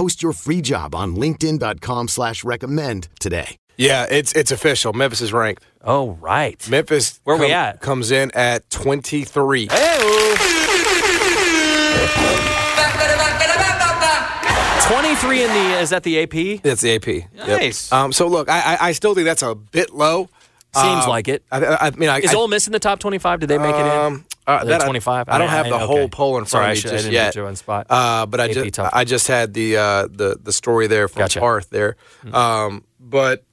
Post your free job on LinkedIn.com slash recommend today. Yeah, it's it's official. Memphis is ranked. Oh, right. Memphis Where we at? comes in at 23. 23 in the, is that the AP? That's the AP. Yep. Nice. Um, so look, I, I I still think that's a bit low. Seems Um, like it. I, I, I mean, I, Is I, Ole Miss in the top 25? Did they make it in? Um, uh, that 25? I, don't have the okay. whole poll in front Sorry, of I me should- I just yet. you on spot. Uh, but I AP just. I had the uh, the the story there from Gotcha. Parth there. Um, but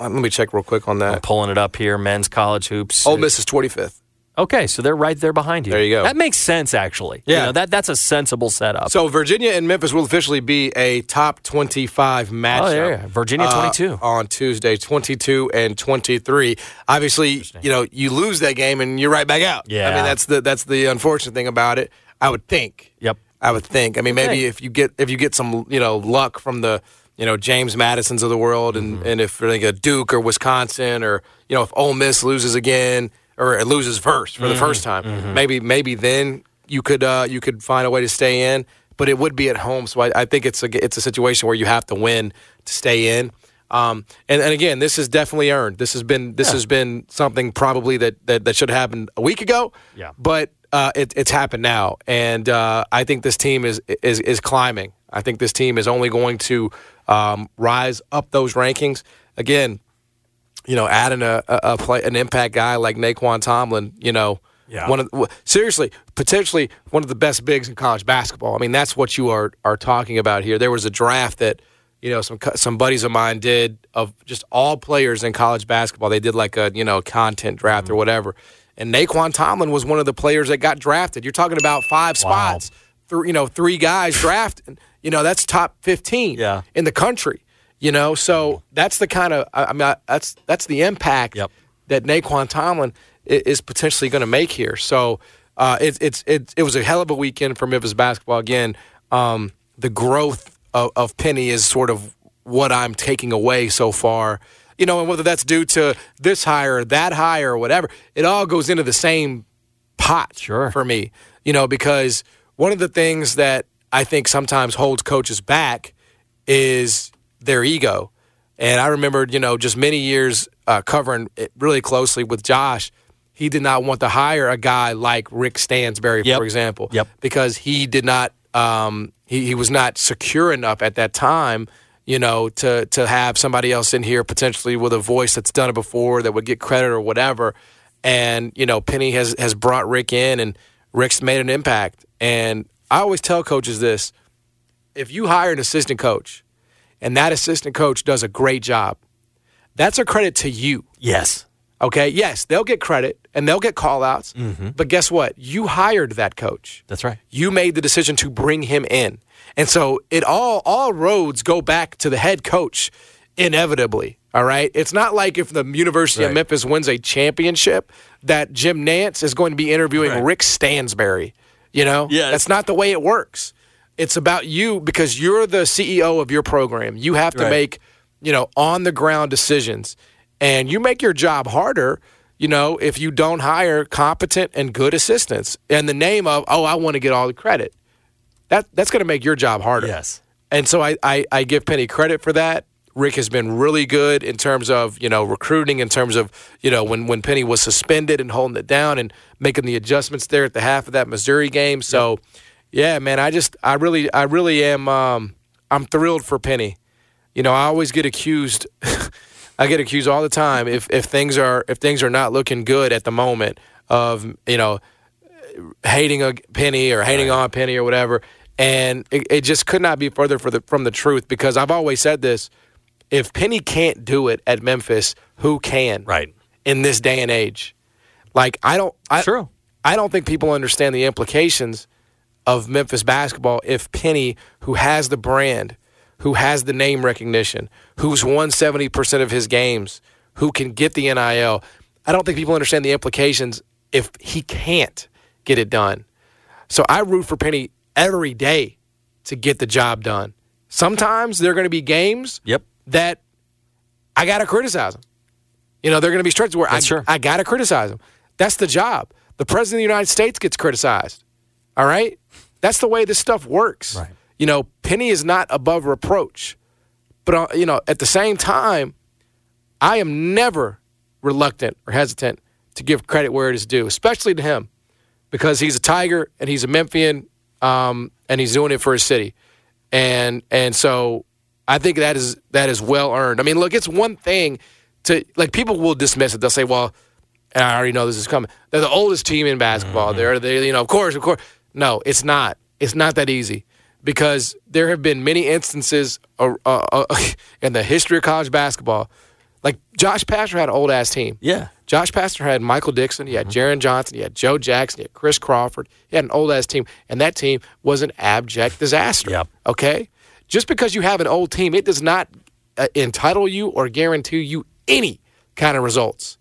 uh, let me check real quick on that. I'm pulling it up here. Men's college hoops. Ole Miss is 25th. Okay, so they're right there behind you. There you go. That makes sense, actually. You Yeah. know, that that's a sensible setup. So Virginia and Memphis will officially be a top 25 matchup. Oh, yeah, yeah. Virginia uh, 22. on Tuesday, 22 and 23. Obviously, you know, you lose that game and you're right back out. Yeah, I mean, that's the that's the unfortunate thing about it. I would think. Yep. I would think. I mean, maybe Okay. if you get if you get some, you know, luck from the, you know, James Madisons of the world and Mm-hmm. and if like a Duke or Wisconsin or, you know, if Ole Miss loses again or it loses first for the Mm-hmm. first time, maybe maybe then you could uh you could find a way to stay in, but it would be at home. So I, I think it's a it's a situation where you have to win to stay in. Um, and, and again, this is definitely earned. This has been this has been something probably that, that, that should have happened a week ago. Yeah. But uh, it, it's happened now, and uh, I think this team is is is climbing. I think this team is only going to um, rise up those rankings again. You know, adding a, a, a play an impact guy like Nae'Qwan Tomlin. You know, Yeah. one of seriously potentially one of the best bigs in college basketball. I mean, that's what you are are talking about here. There was a draft that you know some some buddies of mine did of just all players in college basketball. They did like a you know content draft Mm-hmm. or whatever. And Nae'Qwan Tomlin was one of the players that got drafted. You're talking about five spots, three, you know, three guys drafted. You know, that's top fifteen Yeah. in the country. You know, so that's the kind of I I mean I- that's that's the impact Yep. that Nae'Qwan Tomlin i- is potentially going to make here. So uh, it's it's it, it was a hell of a weekend for Memphis basketball. Again, um, the growth of, of Penny is sort of what I'm taking away so far. You know, and whether that's due to this hire or that hire or whatever, it all goes into the same pot Sure. for me. You know, because one of the things that I think sometimes holds coaches back is their ego. And I remember, you know, just many years uh, covering it really closely with Josh. He did not want to hire a guy like Rick Stansbury, Yep. for example, Yep. because he did not, um, he, he was not secure enough at that time, you know, to to have somebody else in here potentially with a voice that's done it before that would get credit or whatever. And you know, Penny has has brought Rick in, and Rick's made an impact. And I always tell coaches this: if you hire an assistant coach, and that assistant coach does a great job, that's a credit to you. yes. Okay. Yes, they'll get credit and they'll get call outs. Mm-hmm. But guess what? You hired that coach. That's right. You made the decision to bring him in. And so it all all roads go back to the head coach inevitably. All right. It's not like if the University of Memphis wins a championship that Jim Nantz is going to be interviewing Right. Rick Stansbury. You know? Yes. That's not the way it works. It's about you because you're the CEO of your program. You have to Right. make, you know, on the ground decisions. And you make your job harder, you know, if you don't hire competent and good assistants in the name of, oh, I want to get all the credit. That that's going to make your job harder. Yes. And so I, I, I give Penny credit for that. Rick has been really good in terms of, you know, recruiting, in terms of, you know, when, when Penny was suspended and holding it down and making the adjustments there at the half of that Missouri game. So, yeah, man, I just, I really, I really am, um, I'm thrilled for Penny. You know, I always get accused. I get accused all the time if if things are if things are not looking good at the moment of you know hating a penny or hating on a penny or whatever, and it, it just could not be further for the, from the truth because I've always said this: if Penny can't do it at Memphis, who can? Right. In this day and age, like I don't, I, True. I don't think people understand the implications of Memphis basketball if Penny, who has the brand, who has the name recognition, who's won 70% of his games, who can get the NIL, I don't think people understand the implications if he can't get it done. So I root for Penny every day to get the job done. Sometimes there are going to be games Yep. that I got to criticize him. You know, they're going to be stretches where I, That's true. I got to criticize him. That's the job. The president of the United States gets criticized. All right? That's the way this stuff works. Right. You know, Penny is not above reproach. But, uh, you know, at the same time, I am never reluctant or hesitant to give credit where it is due, especially to him, because he's a Tiger and he's a Memphian um, and he's doing it for his city. And and so I think that is that is well earned. I mean, look, it's one thing to like people will dismiss it. They'll say, "Well, I already know this is coming. They're the oldest team in basketball. They're they you know, of course, of course." No, it's not. It's not that easy because there have been many instances uh, uh, uh, in the history of college basketball. Like Josh Pastner had an old ass team. Yeah. Josh Pastner had Michael Dixon, he had Mm-hmm. Geron Johnson, he had Joe Jackson, he had Chris Crawford. He had an old ass team, and that team was an abject disaster. Yep. Okay? Just because you have an old team, it does not uh, entitle you or guarantee you any kind of results.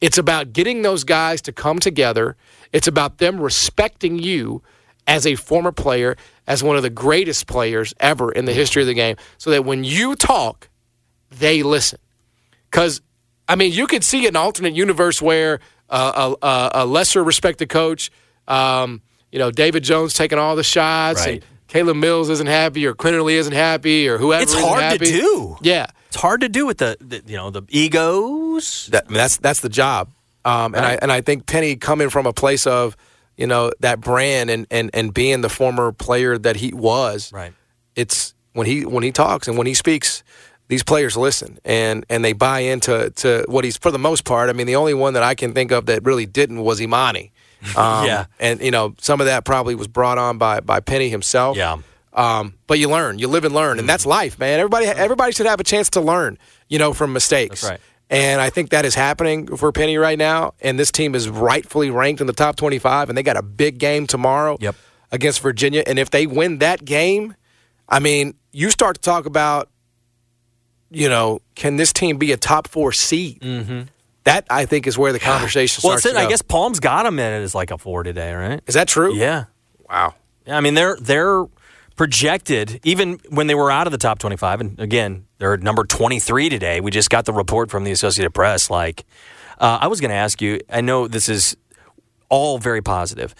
It's about getting those guys to come together. It's about them respecting you as a former player, as one of the greatest players ever in the history of the game, so that when you talk, they listen. Because, I mean, you could see an alternate universe where uh, a, a, lesser respected coach, um, you know, David Jones taking all the shots, Right. and Caleb Mills isn't happy, or Quinton Lee isn't happy, or whoever. It's isn't hard to happy. do. Yeah, It's hard to do with the, the you know the egos. that, I mean, that's that's the job. Um, and I and I think Penny coming from a place of you know that brand and and and being the former player that he was. Right. It's when he when he talks and when he speaks, these players listen and and they buy into to what he's for the most part. I mean, the only one that I can think of that really didn't was Imani. Um, Yeah. and you know some of that probably was brought on by by Penny himself. Yeah. Um, but you learn, you live and learn, and that's life, man. Everybody, everybody should have a chance to learn, you know, from mistakes. That's right. And I think that is happening for Penny right now. And this team is rightfully ranked in the top 25, and they got a big game tomorrow Yep. against Virginia. And if they win that game, I mean, you start to talk about, you know, can this team be a top four seed? Mm-hmm. That I think is where the conversation Well, starts. to I guess Palm's got him in it as like a four today, right? is that true? Yeah. Wow. Yeah, I mean they're they're projected even when they were out of the top 25 and again they're number 23 today we just got the report from the associated press like uh, i was going to ask you i know this is all very positive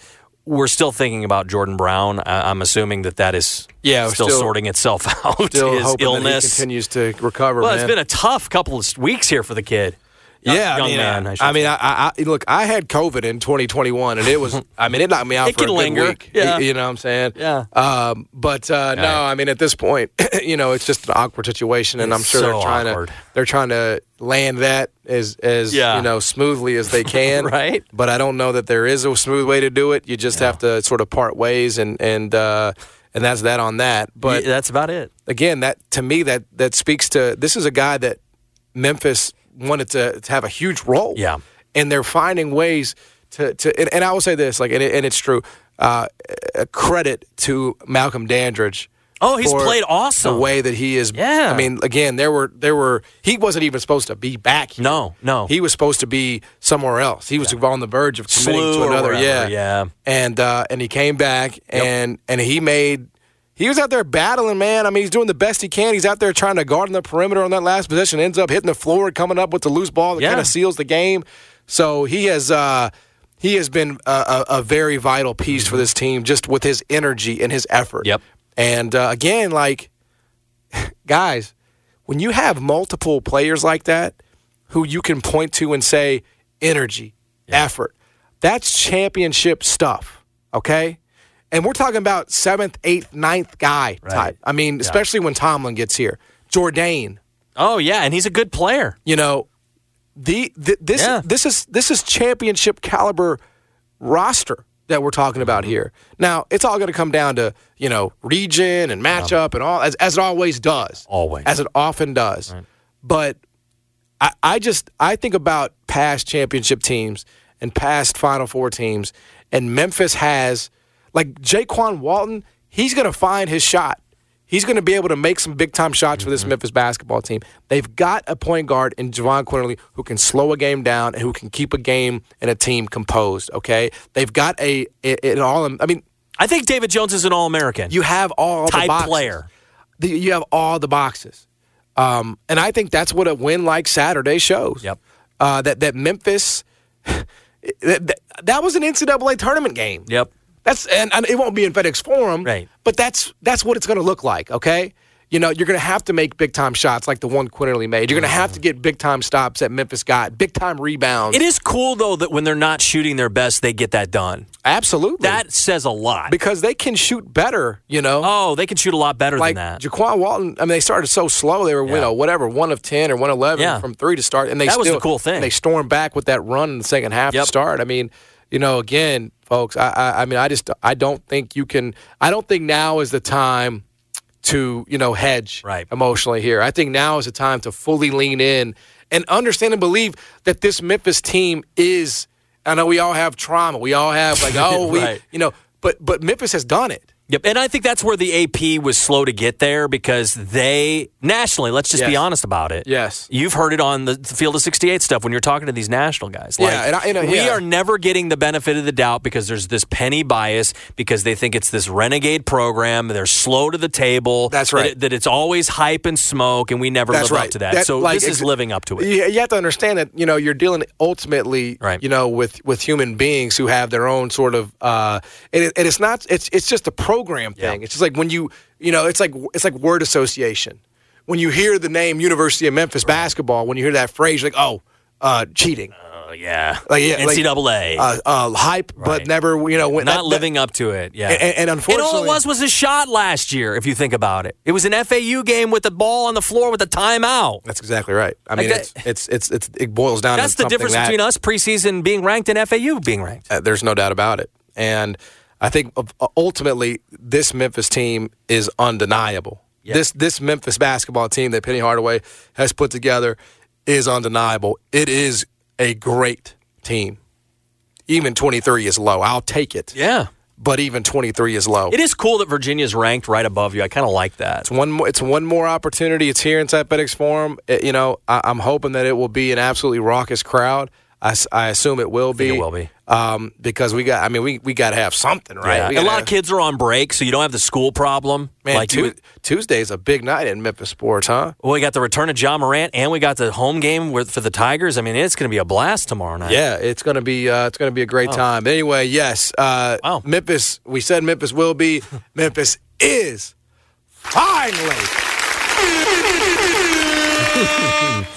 we're still thinking about jordan brown I- i'm assuming that that is Yeah, still, still- sorting itself out Still his hoping that he illness continues to recover. well man. it's been a tough couple of weeks here for the kid yeah, young I mean, man I, I mean. I, I, look, I had COVID in 2021, and it was, I mean, it knocked me out It for a can linger, week. yeah. You know what I'm saying? Yeah. Um, but uh, no, Right. I mean, at this point, you know, it's just an awkward situation, and I'm sure so they're trying awkward. to they're trying to land that as as Yeah. you know smoothly as they can. Right. But I don't know that there is a smooth way to do it. You just have to sort of part ways, and and uh, and that's that on that. But Yeah, that's about it again, that to me that that speaks to this is a guy that Memphis wanted to, to have a huge role. Yeah. and they're finding ways to to. And, and I will say this, like, and, it, and it's true. Uh, a credit to Malcolm Dandridge. Oh, he's played awesome. The way that he is. Yeah. I mean, again, there were there were he wasn't even supposed to be back. Here. No, no. He was supposed to be somewhere else. He was on the verge of committing Slew to another. wherever, yeah, yeah. and uh, and he came back and and he made he was out there battling, man. I mean, he's doing the best he can. He's out there trying to guard on the perimeter on that last possession. Ends up hitting the floor, coming up with the loose ball that Yeah. kind of seals the game. So he has uh, he has been a, a, a very vital piece for this team, just with his energy and his effort. Yep. And uh, again, like guys, when you have multiple players like that who you can point to and say energy, effort, that's championship stuff. Okay. And we're talking about seventh, eighth, ninth guy type. I mean, especially when Tomlin gets here. Jordan. Oh yeah, and he's a good player. You know, the, the this Yeah. this is this is championship caliber roster that we're talking about Mm-hmm. here. Now, it's all going to come down to you know region and matchup and all as as it always does, Always. as it often does. But I, I just I think about past championship teams and past Final Four teams, and Memphis has like Jaykwon Walton. He's going to find his shot. He's going to be able to make some big time shots for this Memphis basketball team. They've got a point guard in Jahvon Quinerly who can slow a game down and who can keep a game and a team composed. Okay, they've got a it, it all. I mean, I think David Jones is an All American. you have all the Type boxes. player. The- you have all the boxes, um, and I think that's what a win like Saturday shows. Yep. Uh, that that Memphis, that, that, that was an NCAA tournament game. Yep. That's and, and it won't be in FedEx Forum, Right. But that's that's what it's going to look like. Okay. You know, you're going to have to make big time shots like the one Quinerly made. You're going to have to get big time stops that Memphis got, big time rebounds. It is cool though that when they're not shooting their best, they get that done. absolutely That says a lot. because they can shoot better. You know, oh, they can shoot a lot better like than that. Jaykwon Walton. I mean, they started so slow. They were, you know, whatever, one of ten or one eleven Yeah. from three to start, and they That was the cool thing. They stormed back with that run in the second half Yep. to start. I mean, you know, again, folks, I, I, I mean, I just, I don't think you can. I don't think now is the time to, you know, hedge Right. emotionally here. I think now is the time to fully lean in and understand and believe that this Memphis team is. I know we all have trauma. We all have like, oh, we, Right. you know, but but Memphis has done it. Yep, and I think that's where the AP was slow to get there because they nationally. Let's just be honest about it. Yes. you've heard it on the field of sixty-eight stuff when you're talking to these national guys. Yeah, and I- and I- we yeah. are never getting the benefit of the doubt because there's this penny bias because they think it's this renegade program. They're slow to the table. That's that right. it- That, it's always hype and smoke, and we never That's live right. up to that. That, so like, this is living up to it. You, you have to understand that you know you're dealing ultimately, Right. you know, with with human beings who have their own sort of, uh, and, it, and it's not, it's it's just a program thing. Yeah. It's just like when you, you know, it's like it's like word association. When you hear the name University of Memphis basketball, when you hear that phrase, you're like, oh, uh, cheating, Oh, yeah, like yeah, like, NCAA. uh, uh, hype, but never, you know, not that- that- living up to it. Yeah, And- and and all it was was a shot last year. If you think about it, it was an FAU game with the ball on the floor with the timeout. That's exactly right. I Like mean, that- it's, it's it's it's it boils down. That's to the difference that- between us preseason being ranked and FAU being ranked. Uh, there's no doubt about it. And I think uh, ultimately this Memphis team is undeniable. Yeah. This this Memphis basketball team that Penny Hardaway has put together is undeniable. It is a great team. Even 23 is low. I'll take it. Yeah, But even 23 is low. it is cool that Virginia's ranked right above you. I kind of like that. It's one more. It's one more opportunity. It's here inside FedEx Forum. It- you know, I, I'm hoping that it will be an absolutely raucous crowd. I, I assume it will be. it will be. Um, because we got. I mean, we we got to have something, right? Yeah. A lot have- of kids are on break, so you don't have the school problem. Man, like Tu- would- Tuesday's a big night in Memphis sports, huh? well, we got the return of Ja Morant, and we got the home game with, for the Tigers. I mean, it's going to be a blast tomorrow night. Yeah, it's gonna be uh, it's gonna be a great time. Anyway, yes, uh, Wow. Memphis. We said Memphis will be. Memphis is finally.